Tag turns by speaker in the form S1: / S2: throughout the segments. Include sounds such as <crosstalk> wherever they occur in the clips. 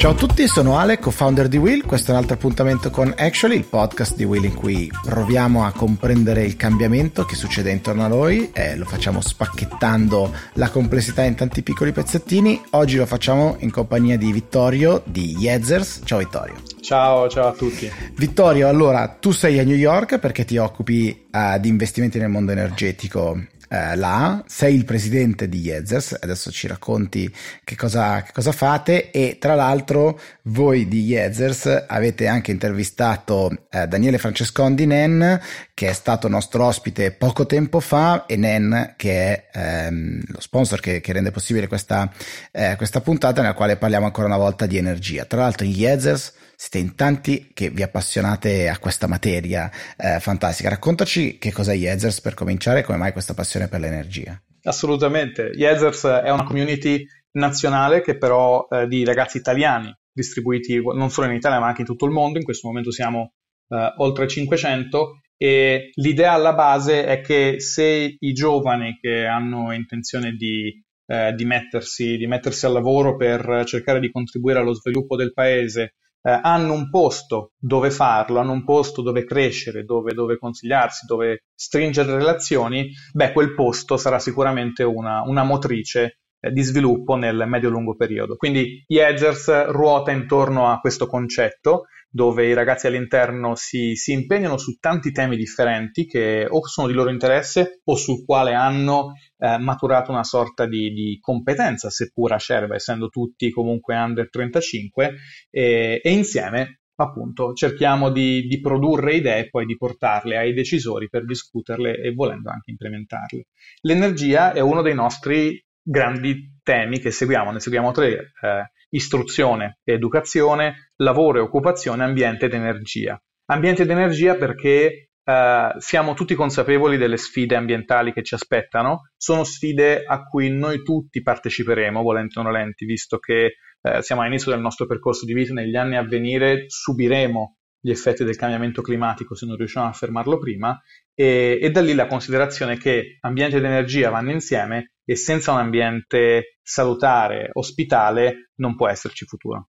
S1: Ciao a tutti, sono Ale, co-founder di Will. Questo è un altro appuntamento con Actually, il podcast di Will in cui proviamo a comprendere il cambiamento che succede intorno a noi e lo facciamo spacchettando la complessità in tanti piccoli pezzettini. Oggi lo facciamo in compagnia di Vittorio di Yezers. Ciao Vittorio.
S2: Ciao, ciao a tutti.
S1: Vittorio, allora tu sei a New York perché ti occupi uh, di investimenti nel mondo energetico eh, là, sei il presidente di Yezers, adesso ci racconti che cosa, che cosa fate e tra l'altro voi di Yezers avete anche intervistato eh, Daniele Francescondi Nen che è stato nostro ospite poco tempo fa e Nen che è ehm, lo sponsor che, che, rende possibile questa, eh, questa puntata nella quale parliamo ancora una volta di energia. Tra l'altro in Yezers siete in tanti che vi appassionate a questa materia eh, fantastica. Raccontaci che cos'è Yezers per cominciare e come mai questa passione per l'energia.
S2: Assolutamente. Yezers è una community nazionale che però eh, di ragazzi italiani distribuiti non solo in Italia ma anche in tutto il mondo. In questo momento siamo eh, oltre 500 e l'idea alla base è che se i giovani che hanno intenzione di, eh, di, mettersi, di mettersi al lavoro per cercare di contribuire allo sviluppo del paese eh, hanno un posto dove farlo, hanno un posto dove crescere, dove, dove consigliarsi, dove stringere relazioni, beh, quel posto sarà sicuramente una, una motrice di sviluppo nel medio-lungo periodo. Quindi Yezers ruota intorno a questo concetto dove i ragazzi all'interno si, si, impegnano su tanti temi differenti che o sono di loro interesse o sul quale hanno eh, maturato una sorta di, di, competenza, seppur acerba, essendo tutti comunque under 35, e, e insieme appunto cerchiamo di, di, produrre idee e poi di portarle ai decisori per discuterle e volendo anche implementarle. L'energia è uno dei nostri grandi temi che seguiamo, ne seguiamo tre. Eh, istruzione e educazione, lavoro e occupazione, ambiente ed energia. Ambiente ed energia perché Uh, siamo tutti consapevoli delle sfide ambientali che ci aspettano, sono sfide a cui noi tutti parteciperemo, volenti o nolenti, visto che uh, siamo all'inizio del nostro percorso di vita, negli anni a venire subiremo gli effetti del cambiamento climatico se non riusciamo a fermarlo prima e, e da lì la considerazione che ambiente ed energia vanno insieme e senza un ambiente salutare, ospitale, non può esserci futuro.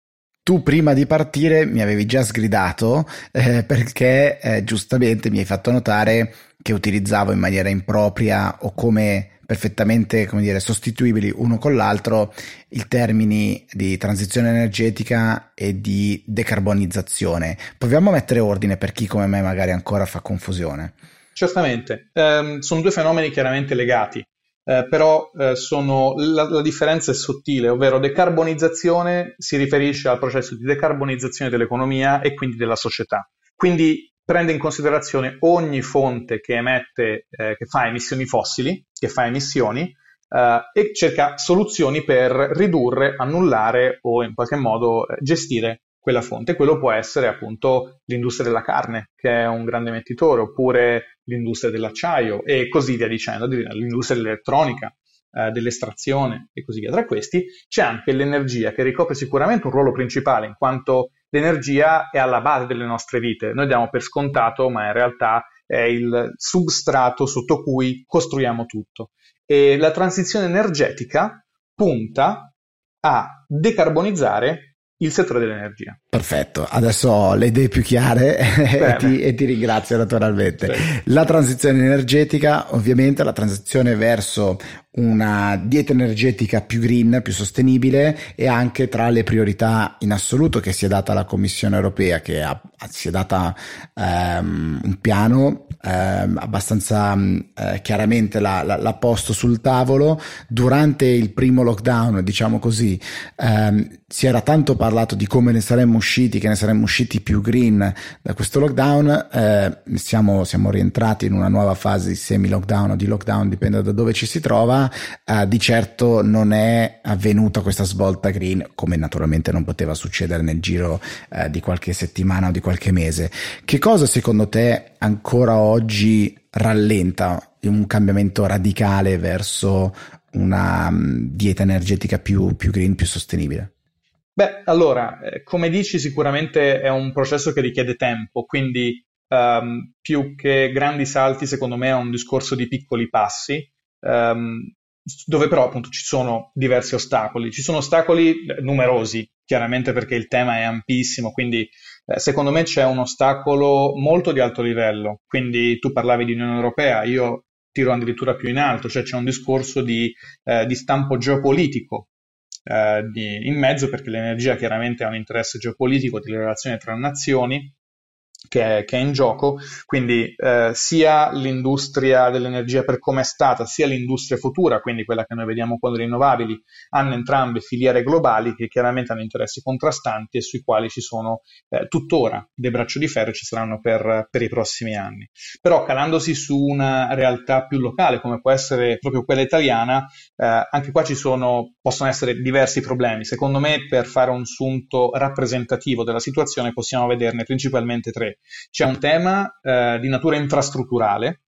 S1: Tu prima di partire mi avevi già sgridato eh, perché eh, giustamente mi hai fatto notare che utilizzavo in maniera impropria o come perfettamente come dire, sostituibili uno con l'altro i termini di transizione energetica e di decarbonizzazione. Proviamo a mettere ordine per chi come me magari ancora fa confusione.
S2: Certamente, um, sono due fenomeni chiaramente legati eh, però eh, sono, la, la, differenza è sottile, ovvero decarbonizzazione si riferisce al processo di decarbonizzazione dell'economia e quindi della società. Quindi prende in considerazione ogni fonte che emette, eh, che fa emissioni fossili, che fa emissioni, eh, e cerca soluzioni per ridurre, annullare o in qualche modo eh, gestire quella fonte. Quello può essere appunto l'industria della carne, che è un grande emettitore, oppure l'industria dell'acciaio e così via dicendo, l'industria dell'elettronica, eh, dell'estrazione e così via. Tra questi c'è anche l'energia che ricopre sicuramente un ruolo principale in quanto l'energia è alla base delle nostre vite. Noi diamo per scontato, ma in realtà è il substrato sotto cui costruiamo tutto. E la transizione energetica punta a decarbonizzare il settore dell'energia.
S1: Perfetto, adesso ho le idee più chiare <laughs> e ti, e ti, ringrazio naturalmente. Sì. La transizione energetica, ovviamente, la transizione verso una dieta energetica più green, più sostenibile e anche tra le priorità in assoluto che si è data la Commissione europea, che ha, si è data um, un piano eh, abbastanza eh, chiaramente l'ha, l'ha, posto sul tavolo. Durante il primo lockdown, diciamo così, ehm, si era tanto parlato di come ne saremmo usciti, che ne saremmo usciti più green da questo lockdown. Eh, siamo, siamo, rientrati in una nuova fase di semi-lockdown o di lockdown, dipende da dove ci si trova. Eh, di certo non è avvenuta questa svolta green, come naturalmente non poteva succedere nel giro eh, di qualche settimana o di qualche mese. Che cosa secondo te ancora oggi rallenta un cambiamento radicale verso una mm, dieta energetica più, più green, più sostenibile?
S2: Beh, allora, eh, come dici, sicuramente è un processo che richiede tempo, quindi um, più che grandi salti, secondo me è un discorso di piccoli passi, um, dove però appunto ci sono diversi ostacoli. Ci sono ostacoli eh, numerosi, chiaramente perché il tema è ampissimo, quindi eh, secondo me c'è un ostacolo molto di alto livello, quindi tu parlavi di Unione Europea, io tiro addirittura più in alto, cioè c'è un discorso di, eh, di stampo geopolitico eh, di, in mezzo perché l'energia chiaramente ha un interesse geopolitico delle relazioni tra nazioni che è, che è, in gioco, quindi eh, sia l'industria dell'energia per come è stata, sia l'industria futura, quindi quella che noi vediamo con le rinnovabili, hanno entrambe filiere globali che chiaramente hanno interessi contrastanti e sui quali ci sono eh, tuttora dei braccio di ferro e ci saranno per, per, i prossimi anni. Però calandosi su una realtà più locale, come può essere proprio quella italiana, eh, anche qua ci sono, possono essere diversi problemi. Secondo me, per fare un sunto rappresentativo della situazione, possiamo vederne principalmente tre c'è un tema eh, di natura infrastrutturale,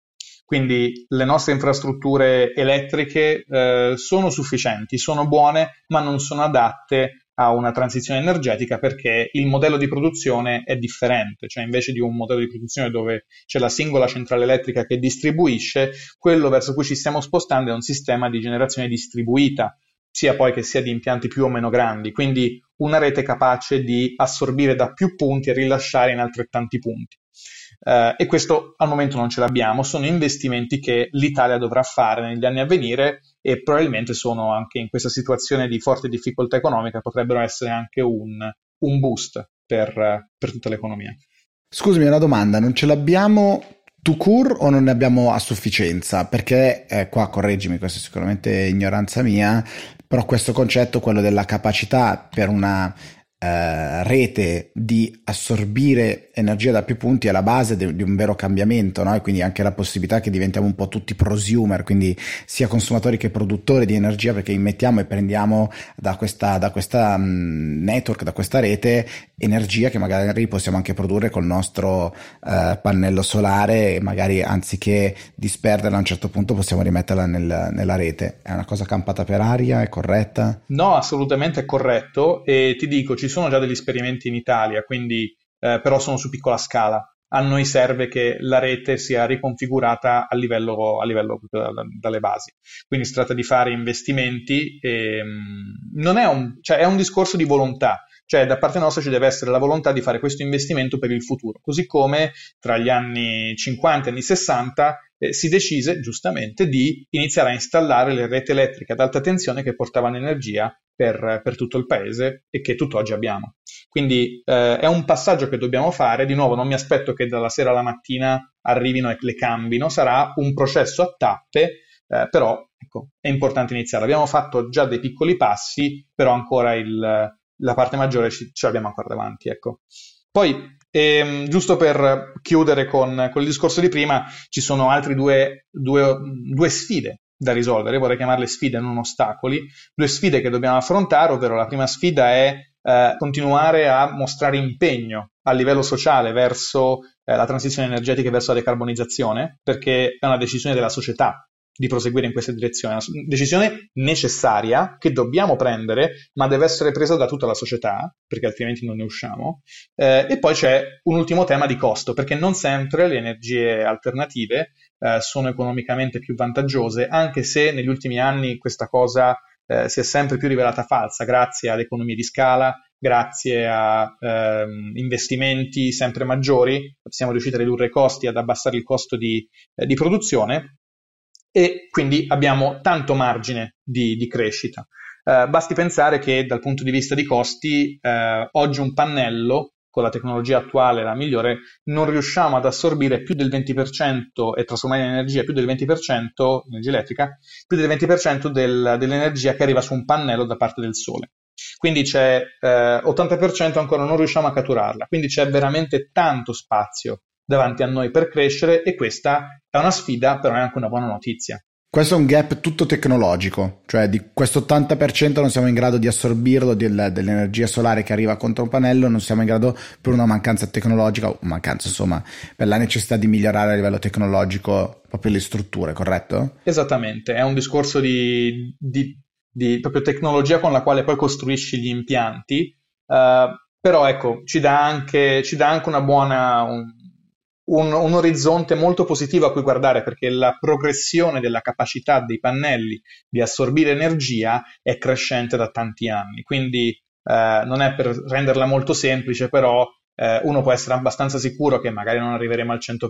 S2: quindi le nostre infrastrutture elettriche eh, sono sufficienti, sono buone, ma non sono adatte a una transizione energetica perché il modello di produzione è differente, cioè invece di un modello di produzione dove c'è la singola centrale elettrica che distribuisce, quello verso cui ci stiamo spostando è un sistema di generazione distribuita, sia poi che sia di impianti più o meno grandi, quindi una rete capace di assorbire da più punti e rilasciare in altrettanti punti. Uh, e questo al momento non ce l'abbiamo, sono investimenti che l'Italia dovrà fare negli anni a venire e probabilmente sono anche in questa situazione di forte difficoltà economica, potrebbero essere anche un, un boost per, per tutta l'economia.
S1: Scusami, una domanda, non ce l'abbiamo to cure o non ne abbiamo a sufficienza? Perché eh, qua correggimi, questa è sicuramente ignoranza mia, però questo concetto, quello della capacità per una eh, rete di assorbire energia da più punti è la base de- di un vero cambiamento, no? e quindi anche la possibilità che diventiamo un po' tutti prosumer, quindi sia consumatori che produttori di energia, perché immettiamo e prendiamo da questa, da questa um, network, da questa rete, energia che magari possiamo anche produrre col nostro uh, pannello solare e magari anziché disperderla a un certo punto possiamo rimetterla nel, nella rete. È una cosa campata per aria? È corretta?
S2: No, assolutamente è corretto e ti dico, ci sono già degli esperimenti in Italia, quindi eh, però sono su piccola scala. A noi serve che la rete sia riconfigurata a livello, a livello da, dalle basi. Quindi si tratta di fare investimenti. E, mm, non è un, cioè è un discorso di volontà. Cioè, da parte nostra ci deve essere la volontà di fare questo investimento per il futuro. Così come tra gli anni 50 e anni 60 eh, si decise giustamente di iniziare a installare le reti elettriche ad alta tensione che portavano energia per, per tutto il paese e che tutt'oggi abbiamo. Quindi eh, è un passaggio che dobbiamo fare. Di nuovo, non mi aspetto che dalla sera alla mattina arrivino e le cambino, sarà un processo a tappe. Eh, però ecco, è importante iniziare. Abbiamo fatto già dei piccoli passi, però ancora il, la parte maggiore ce l'abbiamo ancora davanti. Ecco. Poi, ehm, giusto per chiudere con, con, il discorso di prima, ci sono altre due, due, due sfide da risolvere, vorrei chiamarle sfide, non ostacoli, due sfide che dobbiamo affrontare, ovvero la prima sfida è eh, continuare a mostrare impegno a livello sociale verso eh, la transizione energetica e verso la decarbonizzazione, perché è una decisione della società di proseguire in questa direzione. Una decisione necessaria che dobbiamo prendere, ma deve essere presa da tutta la società, perché altrimenti non ne usciamo. Eh, e poi c'è un ultimo tema di costo, perché non sempre le energie alternative eh, sono economicamente più vantaggiose, anche se negli ultimi anni questa cosa eh, si è sempre più rivelata falsa, grazie ad economie di scala, grazie a ehm, investimenti sempre maggiori, siamo riusciti a ridurre i costi, ad abbassare il costo di, eh, di produzione e quindi abbiamo tanto margine di, di crescita. Uh, basti pensare che dal punto di vista di costi, uh, oggi un pannello con la tecnologia attuale, la migliore, non riusciamo ad assorbire più del 20% e trasformare in energia più del 20%, energia elettrica, più del 20% del, dell'energia che arriva su un pannello da parte del sole. Quindi c'è eh, 80% ancora non riusciamo a catturarla, quindi c'è veramente tanto spazio davanti a noi per crescere e questa è una sfida, però è anche una buona notizia.
S1: Questo è un gap tutto tecnologico, cioè di questo 80% non siamo in grado di assorbirlo del, dell'energia solare che arriva contro un pannello, non siamo in grado per una mancanza tecnologica, o mancanza insomma, per la necessità di migliorare a livello tecnologico proprio le strutture, corretto?
S2: Esattamente, è un discorso di, di, di proprio tecnologia con la quale poi costruisci gli impianti, uh, però ecco, ci dà anche, ci dà anche una buona... Un, un, un, orizzonte molto positivo a cui guardare perché la progressione della capacità dei pannelli di assorbire energia è crescente da tanti anni. Quindi eh, non è per renderla molto semplice, però eh, uno può essere abbastanza sicuro che magari non arriveremo al 100%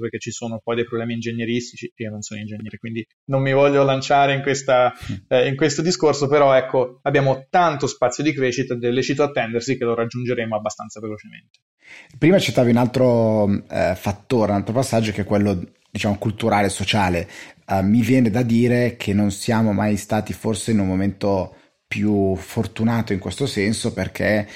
S2: perché ci sono poi dei problemi ingegneristici, io non sono ingegnere, quindi non mi voglio lanciare in, questa, <laughs> eh, in questo discorso, però ecco, abbiamo tanto spazio di crescita, è lecito attendersi che lo raggiungeremo abbastanza velocemente.
S1: Prima citavi un altro eh, fattore, un altro passaggio che è quello diciamo culturale e sociale. Uh, mi viene da dire che non siamo mai stati forse in un momento più fortunato in questo senso perché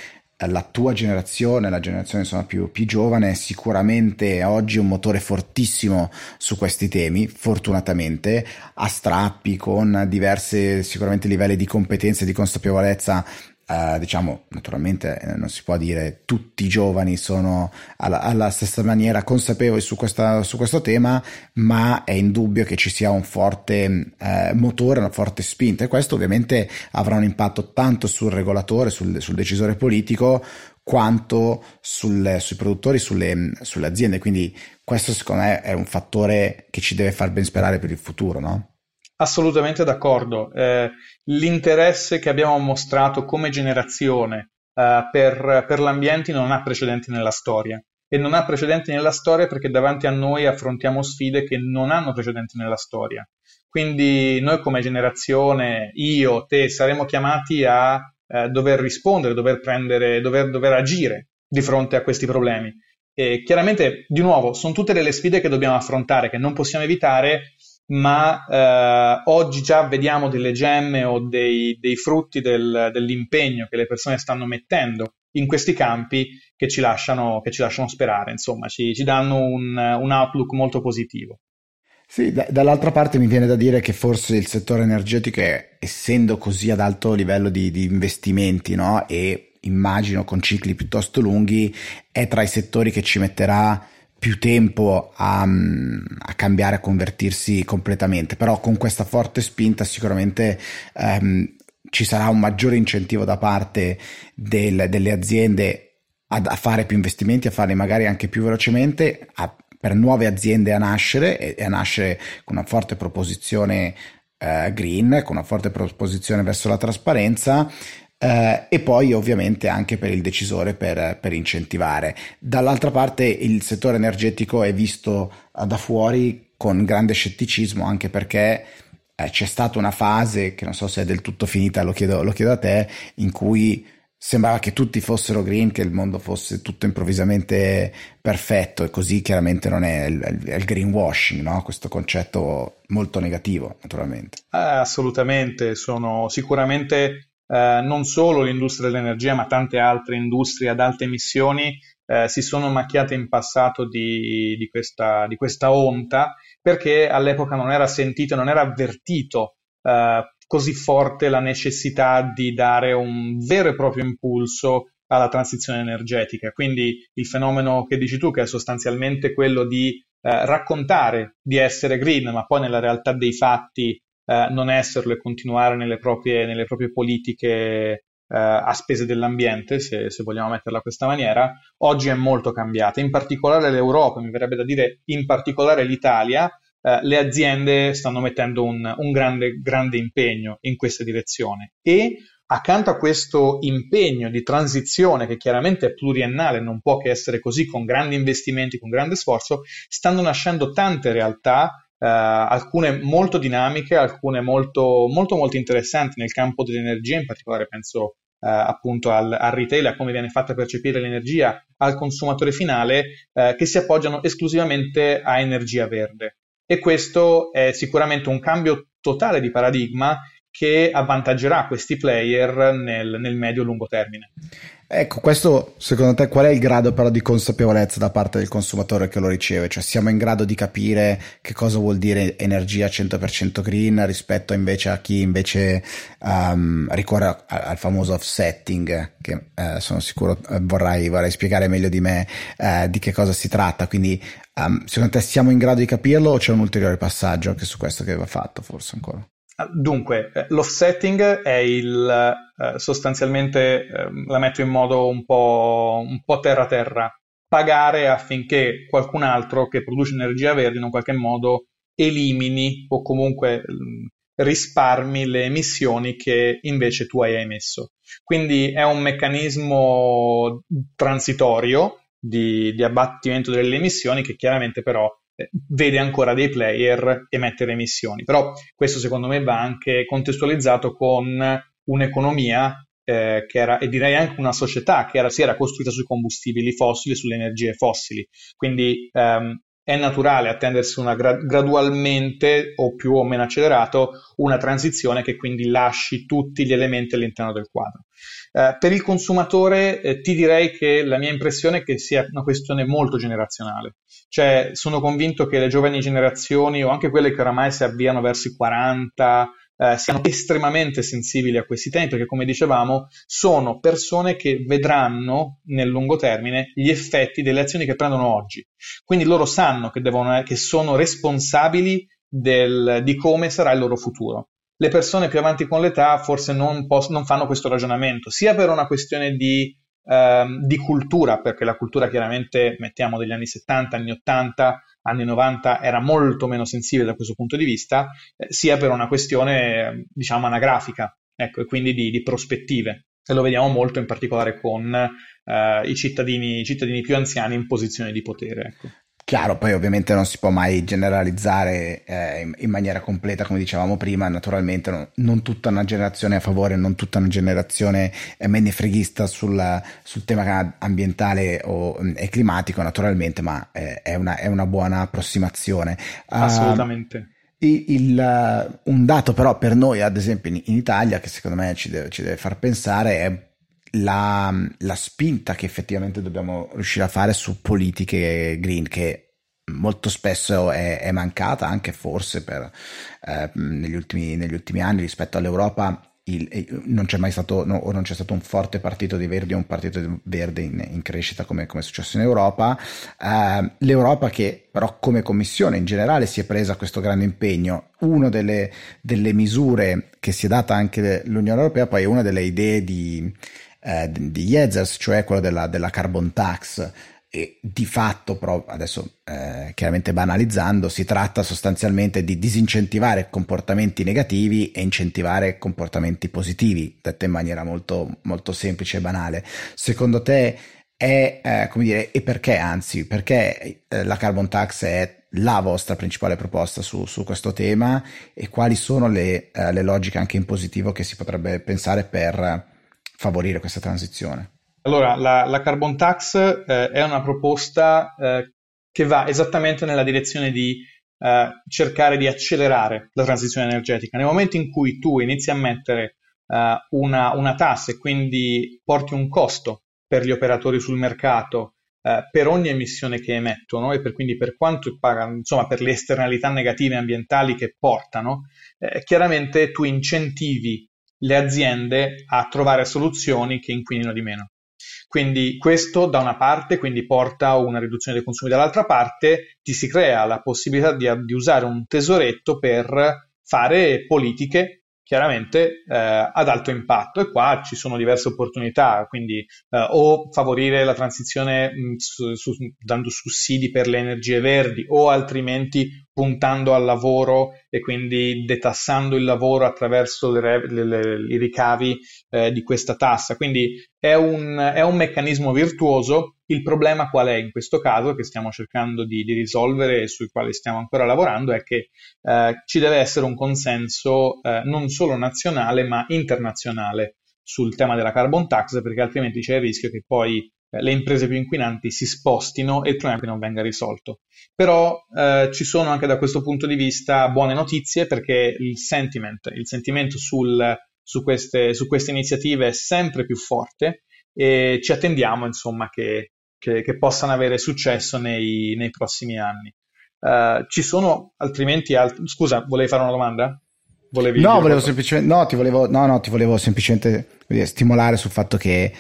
S1: la tua generazione, la generazione insomma, più, più, giovane, sicuramente oggi un motore fortissimo su questi temi, fortunatamente, a strappi con diversi sicuramente livelli di competenza e di consapevolezza Uh, diciamo, naturalmente eh, non si può dire tutti i giovani sono alla, alla stessa maniera consapevoli su, questa, su, questo tema, ma è indubbio che ci sia un forte uh, motore, una forte spinta e questo ovviamente avrà un impatto tanto sul regolatore, sul, sul decisore politico, quanto sul, sui produttori, sulle, sulle aziende. Quindi questo secondo me è un fattore che ci deve far ben sperare per il futuro, no?
S2: Assolutamente d'accordo. Eh, l'interesse che abbiamo mostrato come generazione eh, per, per l'ambiente non ha precedenti nella storia. E non ha precedenti nella storia perché davanti a noi affrontiamo sfide che non hanno precedenti nella storia. Quindi noi come generazione, io, te, saremo chiamati a eh, dover rispondere, dover prendere, dover, dover agire di fronte a questi problemi. E chiaramente, di nuovo, sono tutte delle sfide che dobbiamo affrontare, che non possiamo evitare, ma eh, oggi già vediamo delle gemme o dei, dei frutti del, dell'impegno che le persone stanno mettendo in questi campi che ci lasciano, che ci lasciano sperare, insomma, ci, ci danno un, un, outlook molto positivo.
S1: Sì, d- dall'altra parte mi viene da dire che forse il settore energetico, è, essendo così ad alto livello di, di investimenti no? e immagino con cicli piuttosto lunghi, è tra i settori che ci metterà più tempo a, a, cambiare, a convertirsi completamente, però con questa forte spinta sicuramente ehm, ci sarà un maggiore incentivo da parte del, delle aziende a, a, fare più investimenti, a farli magari anche più velocemente, a, per nuove aziende a nascere e, e, a nascere con una forte proposizione eh, green, con una forte proposizione verso la trasparenza eh, e poi ovviamente anche per il decisore per, per, incentivare. Dall'altra parte il settore energetico è visto da fuori con grande scetticismo anche perché eh, c'è stata una fase che non so se è del tutto finita, lo chiedo, lo chiedo a te, in cui sembrava che tutti fossero green, che il mondo fosse tutto improvvisamente perfetto e così chiaramente non è il, il greenwashing, no? questo concetto molto negativo naturalmente.
S2: Eh, assolutamente, sono sicuramente eh, non solo l'industria dell'energia, ma tante altre industrie ad alte emissioni eh, si sono macchiate in passato di, di, questa, di, questa, onta perché all'epoca non era sentito, non era avvertito eh, così forte la necessità di dare un vero e proprio impulso alla transizione energetica. Quindi il fenomeno che dici tu, che è sostanzialmente quello di eh, raccontare di essere green, ma poi nella realtà dei fatti eh, non esserlo e continuare nelle proprie, nelle proprie politiche eh, a spese dell'ambiente, se, se, vogliamo metterla in questa maniera, oggi è molto cambiata. In particolare l'Europa, mi verrebbe da dire in particolare l'Italia, eh, le aziende stanno mettendo un, un grande, grande impegno in questa direzione e accanto a questo impegno di transizione che chiaramente è pluriennale, non può che essere così con grandi investimenti, con grande sforzo, stanno nascendo tante realtà Uh, alcune molto dinamiche, alcune molto, molto, molto interessanti nel campo dell'energia, in particolare penso uh, appunto al, al, retail, a come viene fatta percepire l'energia al consumatore finale, uh, che si appoggiano esclusivamente a energia verde. E questo è sicuramente un cambio totale di paradigma che avvantaggerà questi player nel, nel medio-lungo termine.
S1: Ecco, questo secondo te qual è il grado però di consapevolezza da parte del consumatore che lo riceve? Cioè siamo in grado di capire che cosa vuol dire energia 100% green rispetto invece a chi invece um, ricorre al famoso offsetting, che eh, sono sicuro eh, vorrai, vorrai, spiegare meglio di me eh, di che cosa si tratta. Quindi um, secondo te siamo in grado di capirlo o c'è un ulteriore passaggio anche su questo che va fatto forse ancora?
S2: Dunque, eh, l'offsetting è il, eh, sostanzialmente, eh, la metto in modo un po', un po' terra-terra, pagare affinché qualcun altro che produce energia verde in un qualche modo elimini o comunque mh, risparmi le emissioni che invece tu hai emesso. Quindi è un meccanismo transitorio di, di abbattimento delle emissioni che chiaramente però vede ancora dei player emettere emissioni. Però questo secondo me va anche contestualizzato con un'economia eh, che era, e direi anche una società che era, si era costruita sui combustibili fossili, sulle energie fossili. Quindi ehm, è naturale attendersi una gra- gradualmente o più o meno accelerato una transizione che quindi lasci tutti gli elementi all'interno del quadro. Eh, per il consumatore eh, ti direi che la mia impressione è che sia una questione molto generazionale, cioè sono convinto che le giovani generazioni o anche quelle che oramai si avviano verso i 40, eh, siano estremamente sensibili a questi temi perché come dicevamo sono persone che vedranno nel lungo termine gli effetti delle azioni che prendono oggi. Quindi loro sanno che, devono, che sono responsabili del, di come sarà il loro futuro. Le persone più avanti con l'età forse non, poss- non fanno questo ragionamento, sia per una questione di ehm, di cultura, perché la cultura chiaramente, mettiamo degli anni 70, anni 80, anni 90 era molto meno sensibile da questo punto di vista, eh, sia per una questione, diciamo, anagrafica, ecco, e quindi di, di prospettive. E lo vediamo molto in particolare con eh, i, cittadini, i, cittadini, più anziani in posizione di potere. Ecco.
S1: Chiaro, poi ovviamente non si può mai generalizzare eh, in, in, maniera completa, come dicevamo prima, naturalmente non, non, tutta una generazione è a favore, non tutta una generazione è menefreghista sul, sul tema ambientale o, mm, e climatico, naturalmente, ma eh, è, una, è, una, buona approssimazione.
S2: Assolutamente.
S1: Uh, il, un dato però per noi, ad esempio in, in Italia, che secondo me ci deve, ci deve far pensare, è la, la, spinta che effettivamente dobbiamo riuscire a fare su politiche green che molto spesso è, è mancata anche forse per, eh, negli, ultimi, negli, ultimi, anni rispetto all'Europa il, non c'è mai stato no, o non c'è stato un forte partito di verdi o un partito verde in, in crescita come, come, è successo in Europa. Eh, l'Europa che però come commissione in generale si è presa questo grande impegno. Una delle, delle misure che si è data anche l'Unione Europea poi è una delle idee di eh, di Jezers, cioè quello della, della carbon tax. E di fatto, però adesso eh, chiaramente banalizzando, si tratta sostanzialmente di disincentivare comportamenti negativi e incentivare comportamenti positivi, dette in maniera molto, molto semplice e banale. Secondo te è, eh, come dire, e perché anzi, perché eh, la carbon tax è la vostra principale proposta su, su questo tema e quali sono le, eh, le logiche anche in positivo che si potrebbe pensare per favorire questa transizione?
S2: Allora, la, la carbon tax eh, è una proposta eh, che va esattamente nella direzione di eh, cercare di accelerare la transizione energetica. Nel momento in cui tu inizi a mettere eh, una, una, tassa e quindi porti un costo per gli operatori sul mercato eh, per ogni emissione che emettono e per, quindi per quanto pagano, insomma, per le esternalità negative ambientali che portano, eh, chiaramente tu incentivi le aziende a trovare soluzioni che inquinino di meno. Quindi questo da una parte porta a una riduzione dei consumi, dall'altra parte ti si crea la possibilità di, di usare un tesoretto per fare politiche chiaramente eh, ad alto impatto e qua ci sono diverse opportunità, quindi eh, o favorire la transizione mh, su, su, dando sussidi per le energie verdi o altrimenti puntando al lavoro e quindi detassando il lavoro attraverso le, le, le, i ricavi eh, di questa tassa. Quindi è un, è un, meccanismo virtuoso. Il problema qual è in questo caso che stiamo cercando di, di risolvere e sui quali stiamo ancora lavorando è che eh, ci deve essere un consenso eh, non solo nazionale ma internazionale sul tema della carbon tax perché altrimenti c'è il rischio che poi eh, le imprese più inquinanti si spostino e il problema non venga risolto. Però eh, ci sono anche da questo punto di vista buone notizie perché il sentiment, il sentimento sul, su, queste, su, queste, iniziative è sempre più forte e ci attendiamo insomma che, che, che possano avere successo nei, nei prossimi anni. Uh, ci sono altrimenti altri... Scusa, volevi fare una domanda?
S1: Volevi no, volevo semplicemente, no, ti volevo, no, no, ti volevo semplicemente stimolare sul fatto che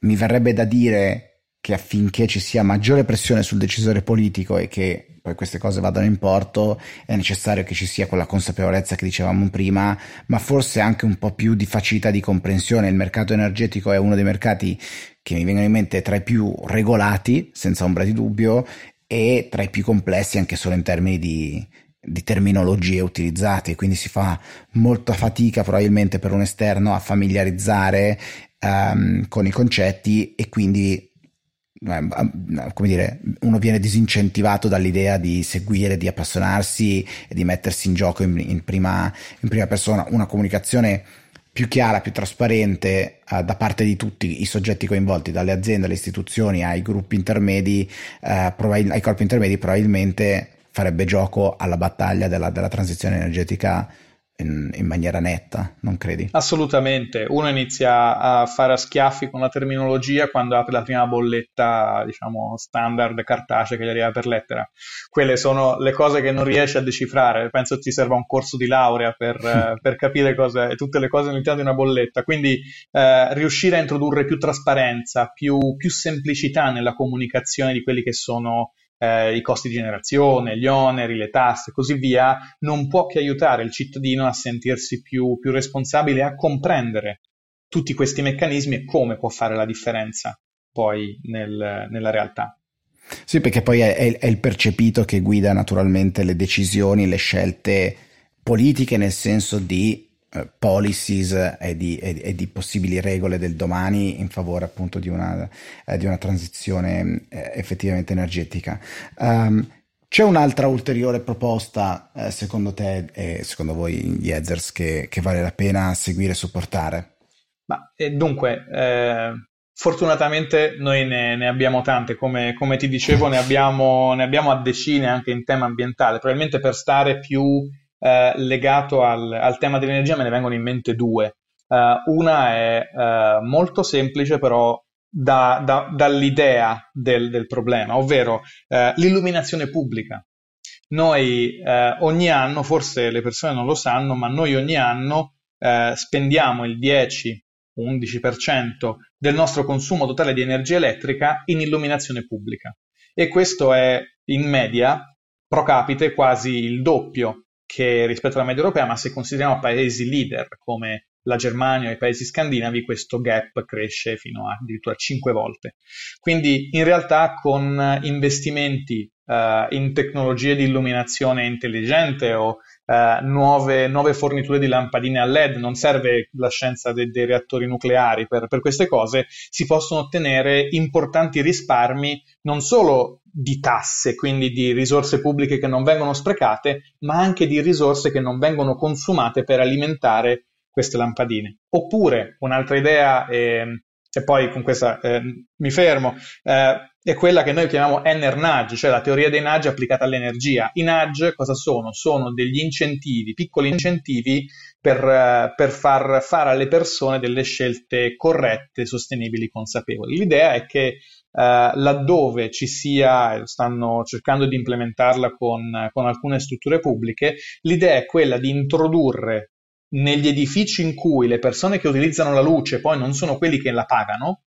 S1: mi verrebbe da dire che affinché ci sia maggiore pressione sul decisore politico e che poi queste cose vadano in porto, è necessario che ci sia quella consapevolezza che dicevamo prima, ma forse anche un po' più di facilità di comprensione. Il mercato energetico è uno dei mercati che mi vengono in mente tra i più regolati, senza ombra di dubbio, e tra i più complessi anche solo in termini di, di terminologie utilizzate, quindi si fa molta fatica probabilmente per un esterno a familiarizzare um, con i concetti e quindi come dire, uno viene disincentivato dall'idea di seguire, di appassionarsi e di mettersi in gioco in, in, prima, in prima, persona. Una comunicazione più chiara, più trasparente uh, da parte di tutti i soggetti coinvolti, dalle aziende, alle istituzioni, ai gruppi intermedi, uh, probabil- ai corpi intermedi, probabilmente farebbe gioco alla battaglia della, della transizione energetica in, in, maniera netta, non credi?
S2: Assolutamente, uno inizia a fare a schiaffi con la terminologia quando apre la prima bolletta, diciamo, standard cartacea che gli arriva per lettera. Quelle sono le cose che non riesce a decifrare, penso ti serva un corso di laurea per, <laughs> eh, per capire cosa, tutte le cose all'interno di una bolletta, quindi eh, riuscire a introdurre più trasparenza, più, più semplicità nella comunicazione di quelli che sono eh, i costi di generazione, gli oneri, le tasse e così via, non può che aiutare il cittadino a sentirsi più, più responsabile, a comprendere tutti questi meccanismi e come può fare la differenza poi nel, nella realtà.
S1: Sì, perché poi è, è, è il percepito che guida naturalmente le decisioni, le scelte politiche, nel senso di eh, policies e di, e, e di, possibili regole del domani in favore appunto di una, eh, di una transizione eh, effettivamente energetica. Um, c'è un'altra ulteriore proposta, eh, secondo te e secondo voi, Yezers, che, che, vale la pena seguire e supportare?
S2: Ma, dunque, fortunatamente noi ne, ne abbiamo tante, come, come, ti dicevo, ne abbiamo, ne abbiamo a decine anche in tema ambientale, probabilmente per stare più eh, legato al, al, tema dell'energia me ne vengono in mente due. Uh, una è uh, molto semplice, però da, da, dall'idea del, del, problema, ovvero uh, l'illuminazione pubblica. Noi ogni anno, forse le persone non lo sanno, ma noi ogni anno spendiamo il 10-11% del nostro consumo totale di energia elettrica in illuminazione pubblica. E questo è in media pro capite quasi il doppio che rispetto alla media europea, ma se consideriamo paesi leader come la Germania e i paesi scandinavi, questo gap cresce fino a addirittura 5 volte. Quindi in realtà con investimenti uh, in tecnologie di illuminazione intelligente o uh, nuove, nuove, forniture di lampadine a LED, non serve la scienza de- dei reattori nucleari per, per queste cose, si possono ottenere importanti risparmi non solo di tasse, quindi di risorse pubbliche che non vengono sprecate, ma anche di risorse che non vengono consumate per alimentare queste lampadine. Oppure un'altra idea, eh, e poi con questa eh, mi fermo, eh, è quella che noi chiamiamo Ener Nudge, cioè la teoria dei nudge applicata all'energia. I nudge cosa sono? Sono degli incentivi, piccoli incentivi per, uh, per, far fare alle persone delle scelte corrette, sostenibili, consapevoli. L'idea è che uh, laddove ci sia, stanno cercando di implementarla con, con alcune strutture pubbliche, l'idea è quella di introdurre negli edifici in cui le persone che utilizzano la luce poi non sono quelli che la pagano,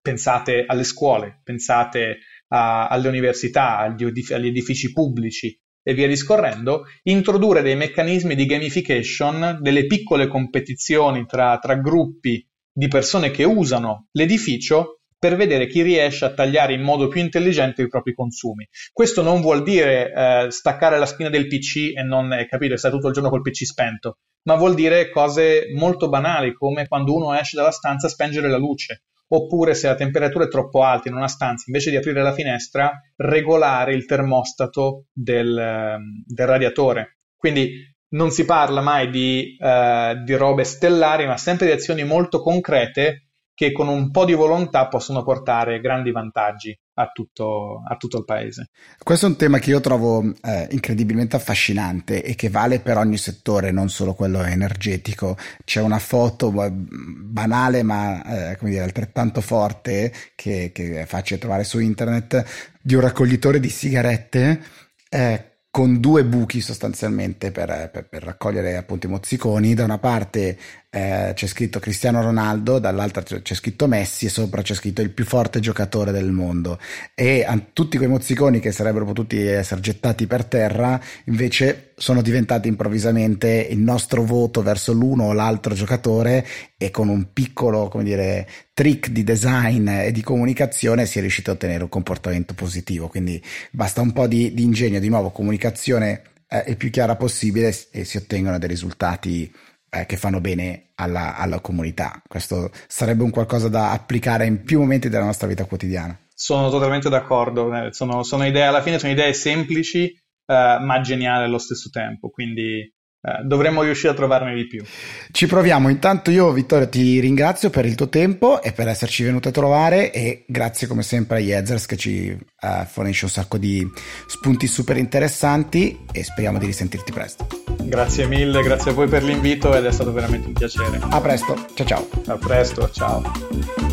S2: pensate alle scuole, pensate a, alle università, agli, agli edifici pubblici e via discorrendo, introdurre dei meccanismi di gamification, delle piccole competizioni tra, tra gruppi di persone che usano l'edificio per vedere chi riesce a tagliare in modo più intelligente i propri consumi. Questo non vuol dire eh, staccare la spina del PC e non, eh, capire, stare tutto il giorno col PC spento, ma vuol dire cose molto banali come quando uno esce dalla stanza spengere la luce oppure se la temperatura è troppo alta in una stanza, invece di aprire la finestra, regolare il termostato del, ehm, del radiatore. Quindi non si parla mai di, uh, di robe stellari, ma sempre di azioni molto concrete che con un po' di volontà possono portare grandi vantaggi a tutto, a tutto il paese.
S1: Questo è un tema che io trovo eh, incredibilmente affascinante e che vale per ogni settore, non solo quello energetico. C'è una foto banale ma eh, come dire, altrettanto forte che, che, è facile trovare su internet di un raccoglitore di sigarette eh, con due buchi sostanzialmente per, per, per, raccogliere appunto i mozziconi. Da una parte eh, c'è scritto Cristiano Ronaldo, dall'altra c'è scritto Messi e sopra c'è scritto il più forte giocatore del mondo. E tutti quei mozziconi che sarebbero potuti essere gettati per terra, invece sono diventati improvvisamente il nostro voto verso l'uno o l'altro giocatore e con un piccolo, come dire, trick di design e di comunicazione si è riuscito a ottenere un comportamento positivo. Quindi basta un po' di, di ingegno, di nuovo comunicazione eh, il più chiara possibile e si ottengono dei risultati eh, che fanno bene alla, alla, comunità. Questo sarebbe un qualcosa da applicare in più momenti della nostra vita quotidiana.
S2: Sono totalmente d'accordo, eh, sono, sono idee, alla fine sono idee semplici eh, ma geniali allo stesso tempo, quindi eh, dovremmo riuscire a trovarne di più.
S1: Ci proviamo. Intanto io, Vittorio, ti ringrazio per il tuo tempo e per esserci venuto a trovare e grazie come sempre a Yezers che ci uh, fornisce un sacco di spunti super interessanti e speriamo di risentirti presto.
S2: Grazie mille, grazie a voi per l'invito ed è stato veramente un piacere.
S1: A presto, ciao ciao.
S2: A presto, ciao.